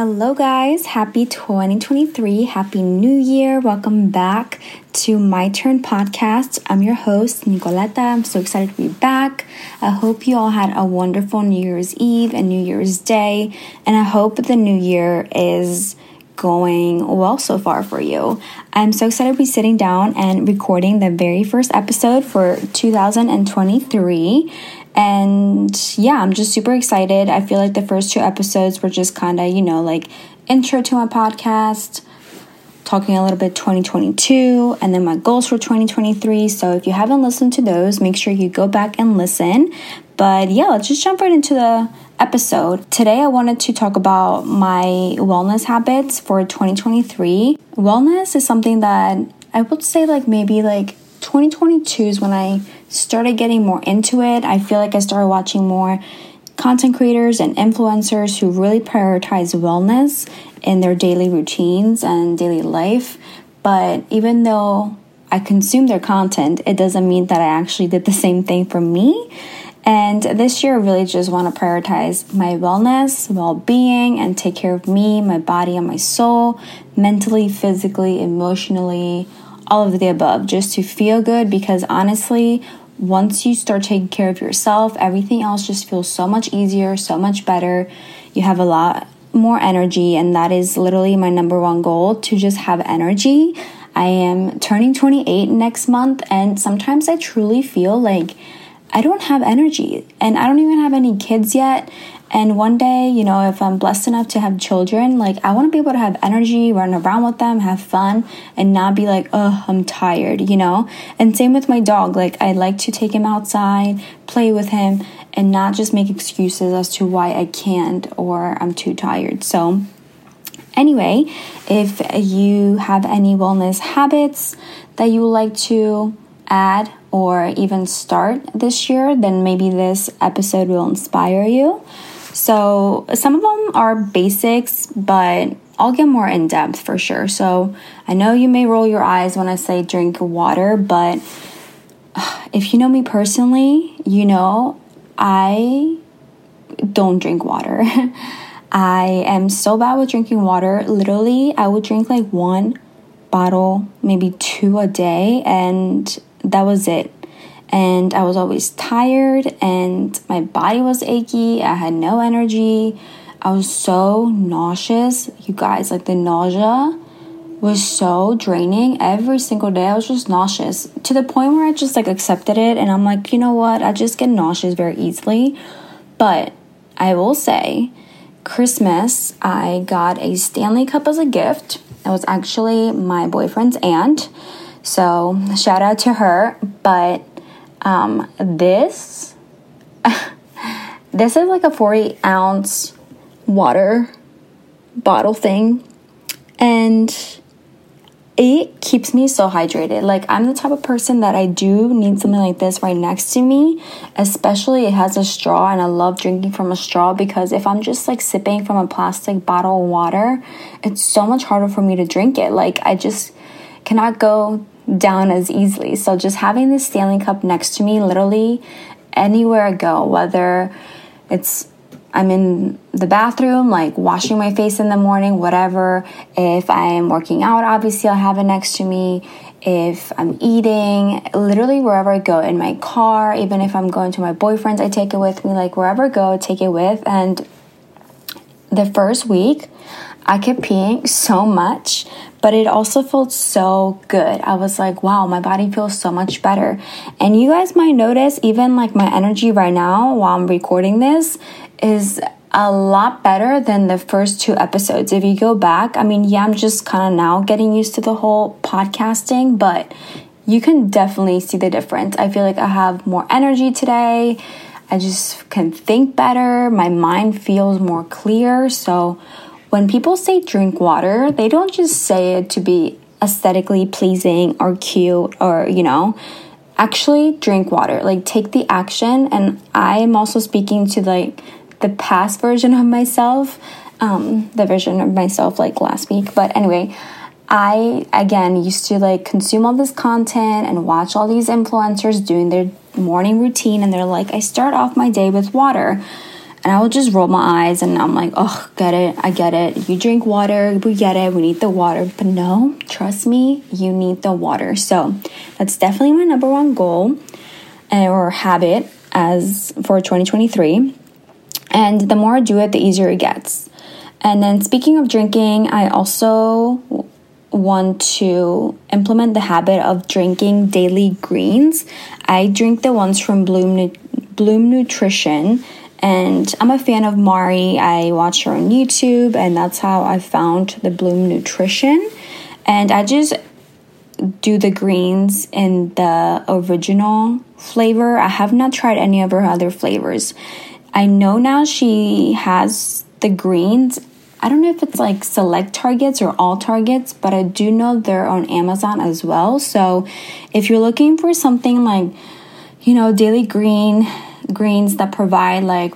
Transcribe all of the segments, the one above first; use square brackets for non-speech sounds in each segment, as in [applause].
Hello, guys. Happy 2023. Happy New Year. Welcome back to My Turn podcast. I'm your host, Nikoletta. I'm so excited to be back. I hope you all had a wonderful New Year's Eve and New Year's Day, and I hope the new year is going well so far for you. I'm so excited to be sitting down and recording the very first episode for 2023. And yeah, I'm just super excited. I feel like the first two episodes were just kind of, you know, like intro to my podcast, talking a little bit 2022 and then my goals for 2023. So if you haven't listened to those, make sure you go back and listen. But yeah, let's just jump right into the episode. Today I wanted to talk about my wellness habits for 2023. Wellness is something that I would say like maybe like 2022 is when I started getting more into it. I feel like I started watching more content creators and influencers who really prioritize wellness in their daily routines and daily life. But even though I consume their content, it doesn't mean that I actually did the same thing for me. And this year, I really just want to prioritize my wellness, well being, and take care of me, my body, and my soul, mentally, physically, emotionally, all of the above, just to feel good. Because honestly, once you start taking care of yourself, everything else just feels so much easier, so much better. You have a lot more energy, and that is literally my number one goal to just have energy. I am turning 28 next month, and sometimes I truly feel like I don't have energy, and I don't even have any kids yet. And one day, you know, if I'm blessed enough to have children, like I want to be able to have energy, run around with them, have fun, and not be like, oh, I'm tired, you know? And same with my dog. Like I like to take him outside, play with him, and not just make excuses as to why I can't or I'm too tired. So, anyway, if you have any wellness habits that you would like to add or even start this year, then maybe this episode will inspire you. So, some of them are basics, but I'll get more in depth for sure. So, I know you may roll your eyes when I say drink water, but [sighs] if you know me personally, you know I don't drink water. [laughs] I am so bad with drinking water. Literally, I would drink like one bottle, maybe two a day, and that was it and I was always tired and my body was achy. I had no energy. I was so nauseous. You guys, like the nausea was so draining every single day. I was just nauseous to the point where I just like accepted it and I'm like, you know what? I just get nauseous very easily. But I will say, Christmas, I got a Stanley Cup as a gift. It was actually my boyfriend's aunt. So, shout out to her. But um, this, [laughs] this is like a 40 ounce water bottle thing, and it keeps me so hydrated. Like, I'm the type of person that I do need something like this right next to me, especially it has a straw, and I love drinking from a straw because if I'm just like sipping from a plastic bottle of water, it's so much harder for me to drink it. Like, I just cannot go down as easily. So just having this Stanley Cup next to me, literally anywhere I go, whether it's I'm in the bathroom, like washing my face in the morning, whatever. If I'm working out, obviously I'll have it next to me. If I'm eating, literally wherever I go, in my car, even if I'm going to my boyfriend's, I take it with me. Like wherever I go, I take it with. And the first week, I kept peeing so much but it also felt so good. I was like, wow, my body feels so much better. And you guys might notice, even like my energy right now while I'm recording this is a lot better than the first two episodes. If you go back, I mean, yeah, I'm just kind of now getting used to the whole podcasting, but you can definitely see the difference. I feel like I have more energy today. I just can think better. My mind feels more clear. So, when people say drink water, they don't just say it to be aesthetically pleasing or cute or, you know, actually drink water. Like take the action. And I am also speaking to like the past version of myself, um, the version of myself like last week. But anyway, I again used to like consume all this content and watch all these influencers doing their morning routine and they're like, I start off my day with water. And I will just roll my eyes and I'm like, oh, get it. I get it. You drink water. We get it. We need the water. But no, trust me, you need the water. So that's definitely my number one goal eh, or habit as for 2023. And the more I do it, the easier it gets. And then speaking of drinking, I also want to implement the habit of drinking daily greens. I drink the ones from Bloom Bloom Nutrition and I'm a fan of Mari. I watch her on YouTube and that's how I found the Bloom Nutrition. And I just do the greens in the original flavor. I have not tried any of her other flavors. I know now she has the greens. I don't know if it's like select targets or all targets, but I do know they're on Amazon as well. So if you're looking for something like, you know, daily green greens that provide like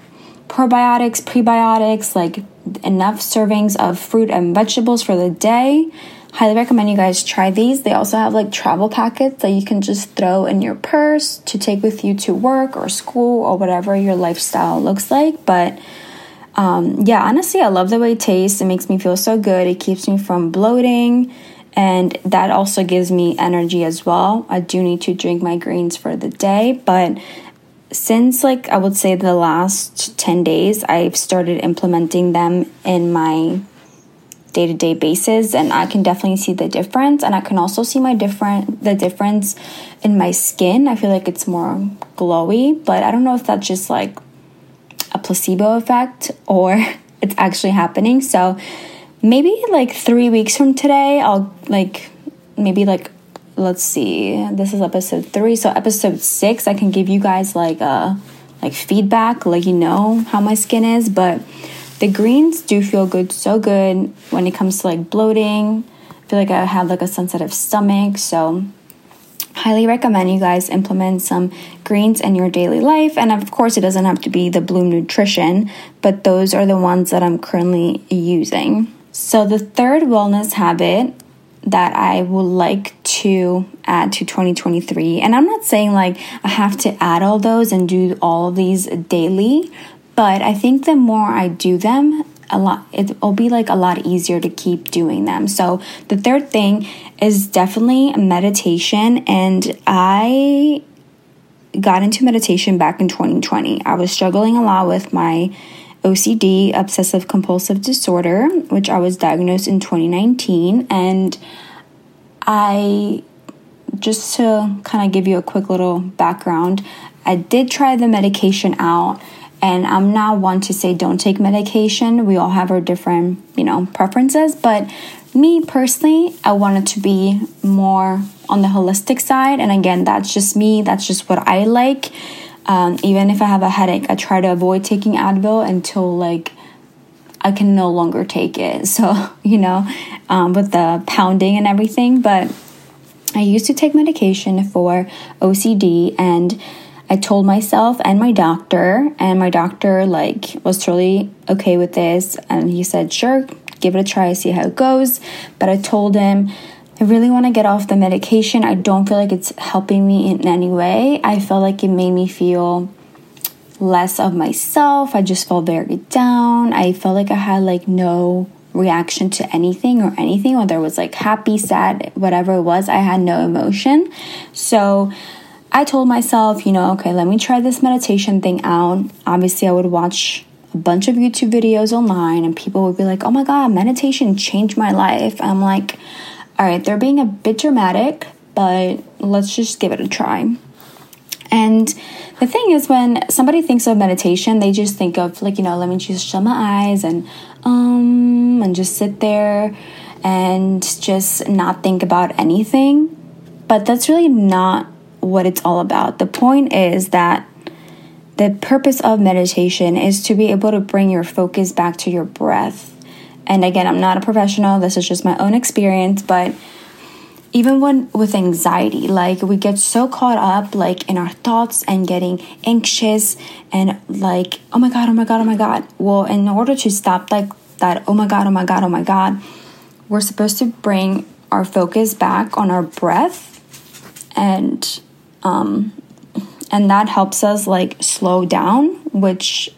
probiotics, prebiotics, like enough servings of fruit and vegetables for the day, highly recommend you guys try these. They also have like travel packets that you can just throw in your purse to take with you to work or school or whatever your lifestyle looks like. But um, yeah, honestly, I love the way it tastes. It makes me feel so good. It keeps me from bloating. And that also gives me energy as well. I do need to drink my greens for the day, but since like I would say the last 10 days, I've started implementing them in my day to day basis and I can definitely see the difference and I can also see my different the difference in my skin. I feel like it's more glowy, but I don't know if that's just like a placebo effect or [laughs] it's actually happening. So maybe like 3 weeks from today I'll like maybe like let's see. This is episode 3. So episode 6 I can give you guys like a like feedback, like you know how my skin is, but the greens do feel good, so good when it comes to like bloating. I feel like I have like a sensitive stomach, so highly recommend you guys implement some greens in your daily life. And of course, it doesn't have to be the Bloom Nutrition, but those are the ones that I'm currently using. So, the third wellness habit that I would like to add to 2023, and I'm not saying like I have to add all those and do all of these daily, but I think the more I do them, a lot it'll be like a lot easier to keep doing them. So the third thing is definitely meditation and I got into meditation back in 2020. I was struggling a lot with my OCD, obsessive compulsive disorder, which I was diagnosed in 2019 and I just to kind of give you a quick little background, I did try the medication out and I'm not one to say don't take medication. We all have our different, you know, preferences. But me personally, I wanted to be more on the holistic side. And again, that's just me. That's just what I like. Um, even if I have a headache, I try to avoid taking Advil until like I can no longer take it. [laughs] So, you know, um, with the pounding and everything. But I used to take medication for OCD and I told myself and my doctor, and my doctor like was totally okay with this, and he said, "Sure, give it a try, see how it goes." But I told him, I really want to get off the medication. I don't feel like it's helping me in any way. I felt like it made me feel less of myself. I just felt very down. I felt like I had like no reaction to anything or anything, whether it was like happy, sad, whatever it was. I had no emotion. So I told myself, you know, okay, let me try this meditation thing out. Obviously, I would watch a bunch of YouTube videos online, and people would be like, oh my God, meditation changed my life. I'm like, all right, they're being a bit dramatic, but let's just give it a try. And the thing is, when somebody thinks of meditation, they just think of, like, you know, let me just shut my eyes and, um, and just sit there and just not think about anything. But that's really not what it's all about. The point is that the purpose of meditation is to be able to bring your focus back to your breath. And again, I'm not a professional, this is just my own experience, but even when with anxiety like we get so caught up like in our thoughts and getting anxious and like oh my god oh my god oh my god. Well in order to stop like that oh my god oh my god oh my god we're supposed to bring our focus back on our breath and um, and that helps us like slow down, which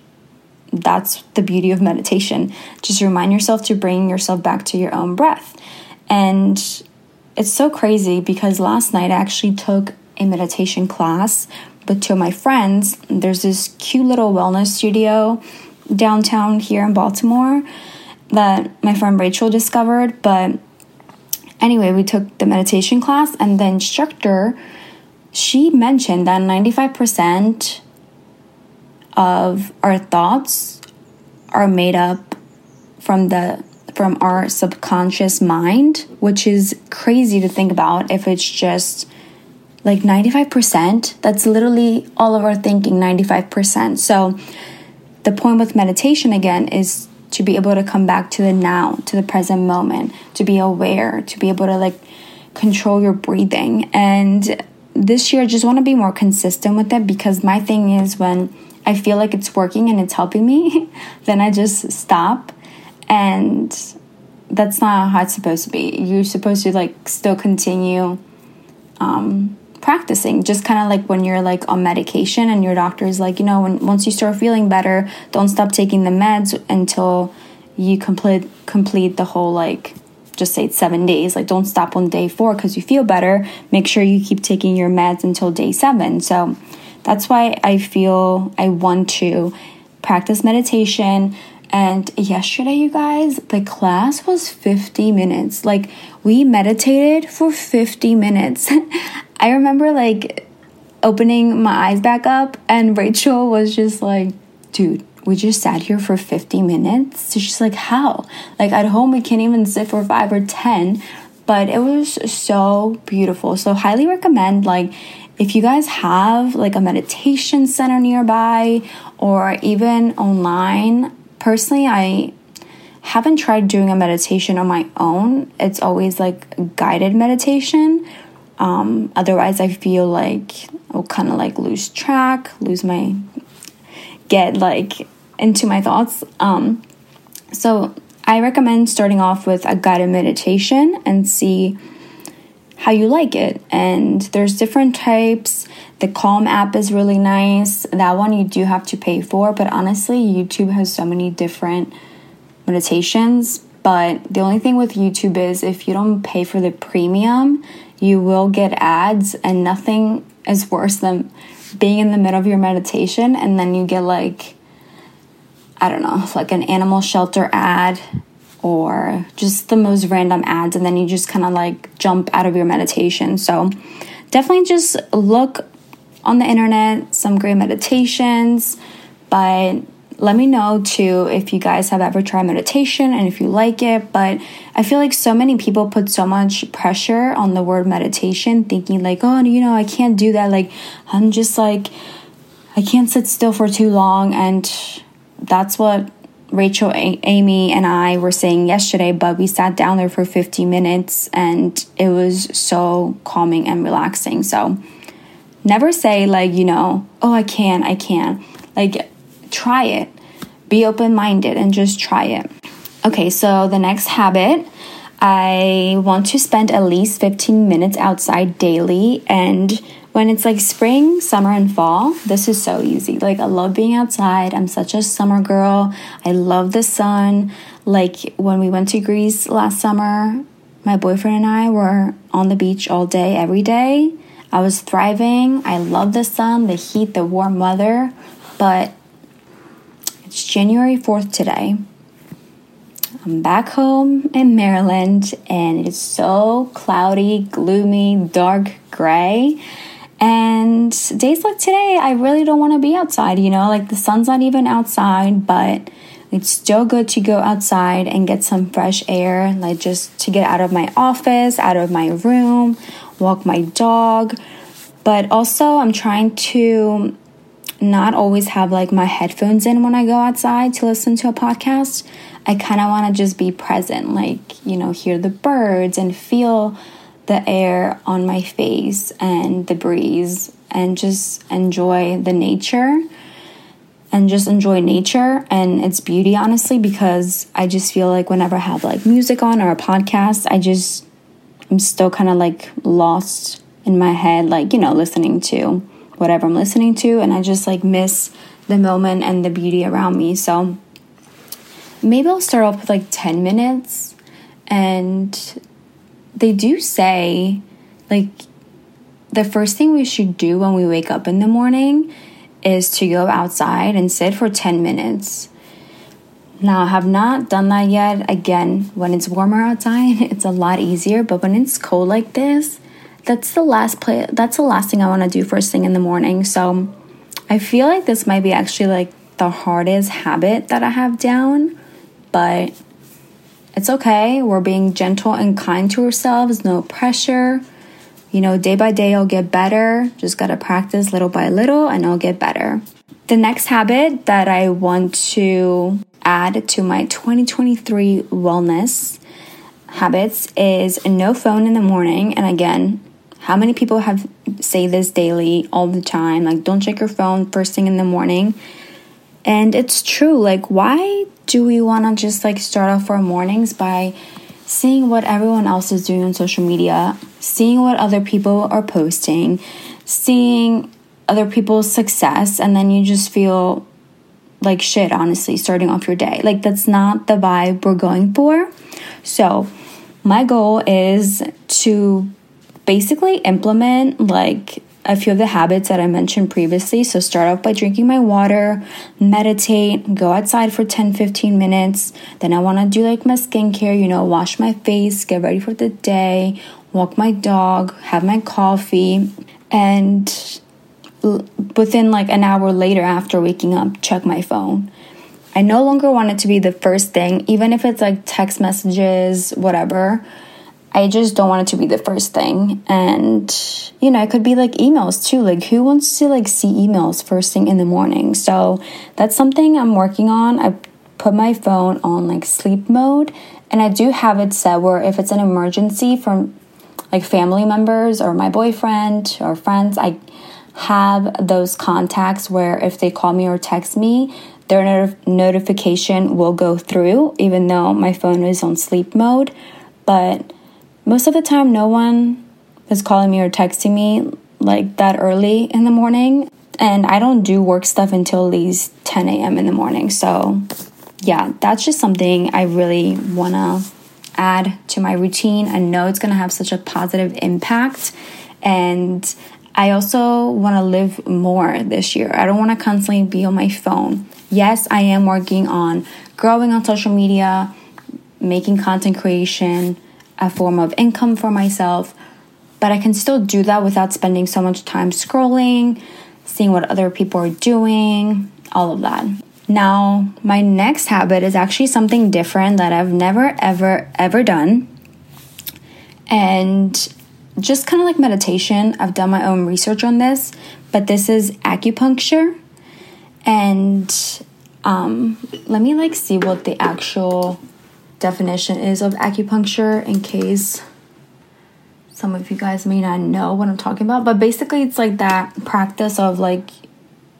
that's the beauty of meditation. Just remind yourself to bring yourself back to your own breath. And it's so crazy because last night I actually took a meditation class with two of my friends. There's this cute little wellness studio downtown here in Baltimore that my friend Rachel discovered. But anyway, we took the meditation class, and the instructor she mentioned that 95% of our thoughts are made up from the from our subconscious mind, which is crazy to think about if it's just like 95%. That's literally all of our thinking, 95%. So the point with meditation again is to be able to come back to the now, to the present moment, to be aware, to be able to like control your breathing. And this year, I just want to be more consistent with it because my thing is when I feel like it's working and it's helping me, [laughs] then I just stop. And that's not how it's supposed to be. You're supposed to like still continue um, practicing just kind of like when you're like on medication and your doctor is like you know when once you start feeling better don't stop taking the meds until you complete complete the whole like just say it's seven days like don't stop on day four because you feel better make sure you keep taking your meds until day seven so that's why i feel i want to practice meditation and yesterday you guys the class was 50 minutes like we meditated for 50 minutes [laughs] I remember like opening my eyes back up, and Rachel was just like, dude, we just sat here for 50 minutes. So she's like, how? Like at home, we can't even sit for five or 10, but it was so beautiful. So, highly recommend, like, if you guys have like a meditation center nearby or even online, personally, I haven't tried doing a meditation on my own. It's always like guided meditation um, otherwise, I feel like I'll kind of like lose track, lose my, get like into my thoughts. Um, so I recommend starting off with a guided meditation and see how you like it. And there's different types. The Calm app is really nice. That one you do have to pay for, but honestly, YouTube has so many different meditations. But the only thing with YouTube is if you don't pay for the premium, you will get ads, and nothing is worse than being in the middle of your meditation and then you get like, I don't know, like an animal shelter ad or just the most random ads, and then you just kind of like jump out of your meditation. So, definitely just look on the internet, some great meditations, but let me know too if you guys have ever tried meditation and if you like it. But I feel like so many people put so much pressure on the word meditation, thinking like, oh, you know, I can't do that. Like, I'm just like, I can't sit still for too long. And that's what Rachel, a- Amy, and I were saying yesterday. But we sat down there for 50 minutes and it was so calming and relaxing. So never say, like, you know, oh, I can't, I can't. Like, try it. Be open minded and just try it. Okay, so the next habit I want to spend at least 15 minutes outside daily. And when it's like spring, summer, and fall, this is so easy. Like, I love being outside. I'm such a summer girl. I love the sun. Like, when we went to Greece last summer, my boyfriend and I were on the beach all day, every day. I was thriving. I love the sun, the heat, the warm weather. But it's January 4th today. I'm back home in Maryland and it's so cloudy, gloomy, dark gray. And days like today, I really don't want to be outside, you know, like the sun's not even outside, but it's still good to go outside and get some fresh air, like just to get out of my office, out of my room, walk my dog. But also, I'm trying to not always have like my headphones in when I go outside to listen to a podcast. I kind of want to just be present, like, you know, hear the birds and feel the air on my face and the breeze and just enjoy the nature and just enjoy nature and its beauty, honestly, because I just feel like whenever I have like music on or a podcast, I just, I'm still kind of like lost in my head, like, you know, listening to whatever I'm listening to, and I just like miss the moment and the beauty around me. So maybe I'll start off with like 10 minutes. And they do say, like, the first thing we should do when we wake up in the morning is to go outside and sit for 10 minutes. Now, I have not done that yet. Again, when it's warmer outside, [laughs] it's a lot easier, but when it's cold like this, that's the last play that's the last thing I want to do first thing in the morning. So, I feel like this might be actually like the hardest habit that I have down, but it's okay. We're being gentle and kind to ourselves, no pressure. You know, day by day, I'll get better. Just gotta practice little by little and I'll get better. The next habit that I want to add to my 2023 wellness habits is no phone in the morning. And again, how many people have say this daily all the time like don't check your phone first thing in the morning and it's true like why do we want to just like start off our mornings by seeing what everyone else is doing on social media seeing what other people are posting seeing other people's success and then you just feel like shit honestly starting off your day. Like that's not the vibe we're going for. So my goal is to basically implement like a few of the habits that I mentioned previously. So start off by drinking my water, meditate, go outside for 10 15 minutes. Then I want to do like my skincare, you know, wash my face, get ready for the day, walk my dog, have my coffee, and within like an hour later after waking up, check my phone. I no longer want it to be the first thing, even if it's like text messages, whatever. I just don't want it to be the first thing. And, you know, it could be like emails too. Like, who wants to like see emails first thing in the morning? So that's something I'm working on. I put my phone on like sleep mode. And I do have it set where if it's an emergency from like family members or my boyfriend or friends, I have those contacts where if they call me or text me, their not- notification will go through, even though my phone is on sleep mode. But most of the time, no one is calling me or texting me like that early in the morning. And I don't do work stuff until at least 10 a.m. in the morning. So, yeah, that's just something I really want to add to my routine. I know it's to have such a positive impact. And I also want to live more this year. I don't want to constantly be on my phone. Yes, I am working on growing on social media, making content creation, a form of income for myself, but I can still do that without spending so much time scrolling, seeing what other people are doing, all of that. Now, my next habit is actually something different that I've never, ever, ever done. And just kind of like meditation, I've done my own research on this, but this is acupuncture. And um, let me like see what the actual definition is of acupuncture in case some of you guys may not know what I'm talking about. But basically, it's like that practice of like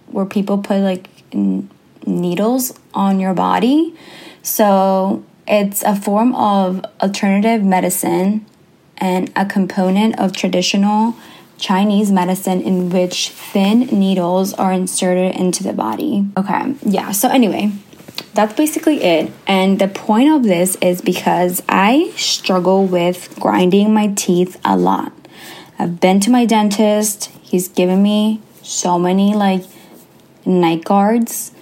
where people put like n- needles on your body. So it's a form of alternative medicine and a component of traditional Chinese medicine in which thin needles are inserted into the body. Okay, yeah, so anyway, that's basically it. And the point of this is because I struggle with grinding my teeth a lot. I've been to my dentist, he's given me so many like night guards,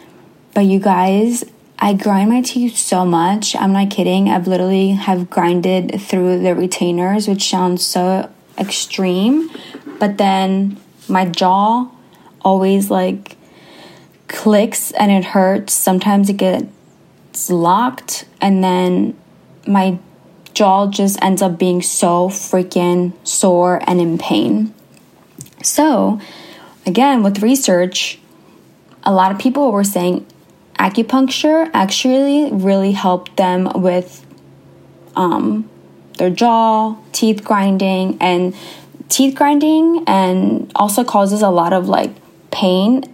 but you guys, I grind my teeth so much. I'm not kidding. I've literally have grinded through the retainers, which sounds so extreme, but then my jaw always like clicks and it hurts. Sometimes it gets locked, and then my jaw just ends up being so freaking sore and in pain. So, again, with research, a lot of people were saying acupuncture actually really helped them with um, their jaw, teeth grinding, and teeth grinding, and also causes a lot of like pain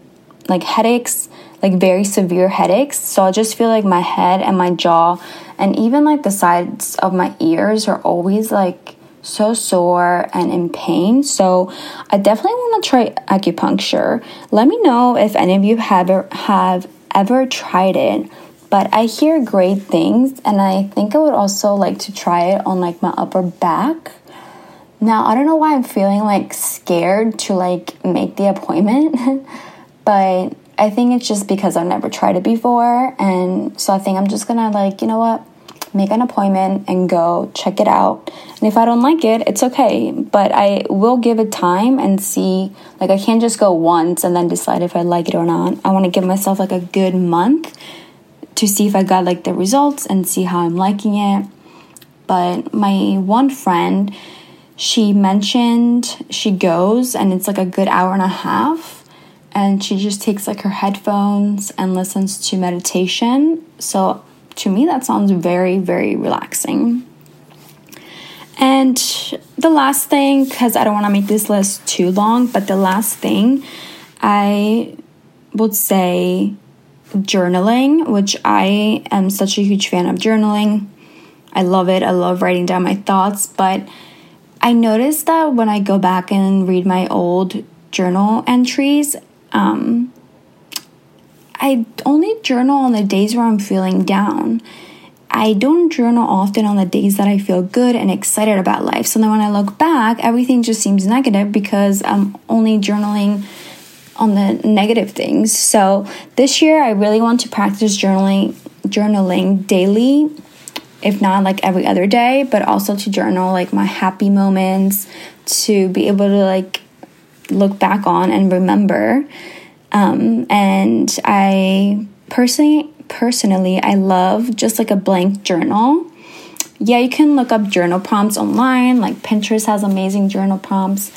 like headaches, like very severe headaches. So I just feel like my head and my jaw and even like the sides of my ears are always like so sore and in pain. So I definitely want to try acupuncture. Let me know if any of you have er, have ever tried it. But I hear great things and I think I would also like to try it on like my upper back. Now, I don't know why I'm feeling like scared to like make the appointment, [laughs] but I think it's just because I've never tried it before and so I think I'm just to like, you know what? make an appointment and go check it out. And if I don't like it, it's okay. But I will give it time and see. Like, I can't just go once and then decide if I like it or not. I want to give myself like a good month to see if I got like the results and see how I'm liking it. But my one friend, she mentioned she goes and it's like a good hour and a half and she just takes like her headphones and listens to meditation. So to me, that sounds very, very relaxing. And the last thing, because I don't want to make this list too long, but the last thing I would say journaling, which I am such a huge fan of journaling. I love it. I love writing down my thoughts, but I noticed that when I go back and read my old journal entries, um, I only journal on the days where I'm feeling down. I don't journal often on the days that I feel good and excited about life. So then when I look back, everything just seems negative because I'm only journaling on the negative things. So this year I really want to practice journaling journaling daily, if not like every other day, but also to journal like my happy moments to be able to like look back on and remember um, and I personally, personally, I love just like a blank journal. Yeah, you can look up journal prompts online. Like Pinterest has amazing journal prompts,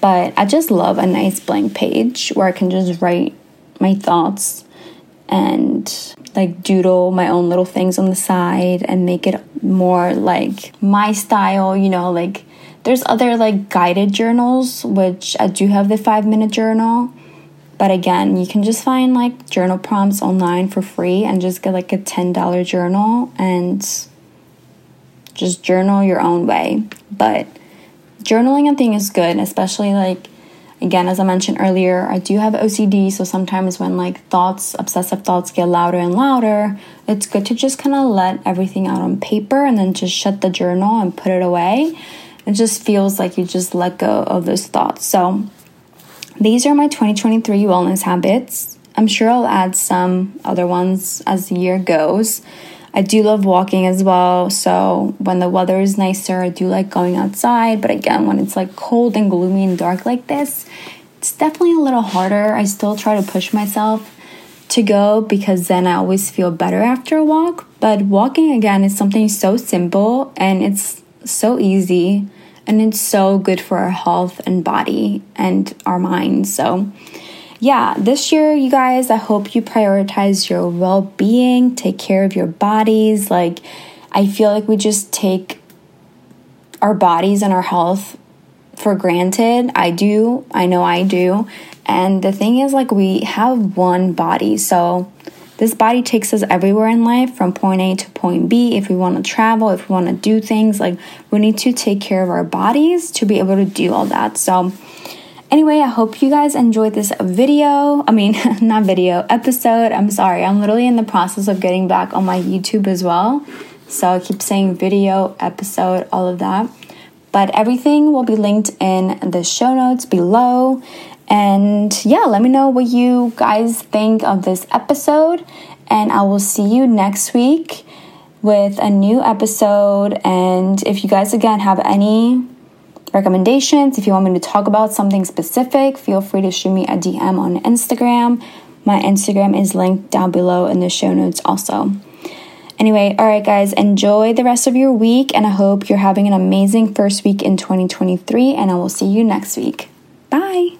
but I just love a nice blank page where I can just write my thoughts and like doodle my own little things on the side and make it more like my style, you know, like there's other like guided journals which I do have the 5 minute journal but again, you can just find like journal prompts online for free and just get like a $10 journal and just journal your own way. But journaling, I think, is good, especially like, again, as I mentioned earlier, I do have OCD. So sometimes when like thoughts, obsessive thoughts get louder and louder, it's good to just kind of let everything out on paper and then just shut the journal and put it away. It just feels like you just let go of those thoughts. So, these are my 2023 wellness habits. I'm sure I'll add some other ones as the year goes. I do love walking as well, so when the weather is nicer, I do like going outside. But again, when it's like cold and gloomy and dark like this, it's definitely a little harder. I still try to push myself to go because then I always feel better after a walk. But walking again is something so simple and it's so easy and it's so good for our health and body and our minds. So, yeah, this year, you guys, I hope you prioritize your well being, take care of your bodies. Like, I feel like we just take our bodies and our health for granted. I do, I know I do. And the thing is, like, we have one body. So, this body takes us everywhere in life from point A to point B. If we want to travel, if we want to do things, like we need to take care of our bodies to be able to do all that. So, anyway, I hope you guys enjoyed this video. I mean, [laughs] not video, episode. I'm sorry, I'm literally in the process of getting back on my YouTube as well. So, I keep saying video, episode, all of that. But everything will be linked in the show notes below. And yeah, let me know what you guys think of this episode. And I will see you next week with a new episode. And if you guys, again, have any recommendations, if you want me to talk about something specific, feel free to shoot me a DM on Instagram. My Instagram is linked down below in the show notes also. Anyway, all right, guys, enjoy the rest of your week, and I hope you're having an amazing first week in 2023, and I will see you next week. Bye.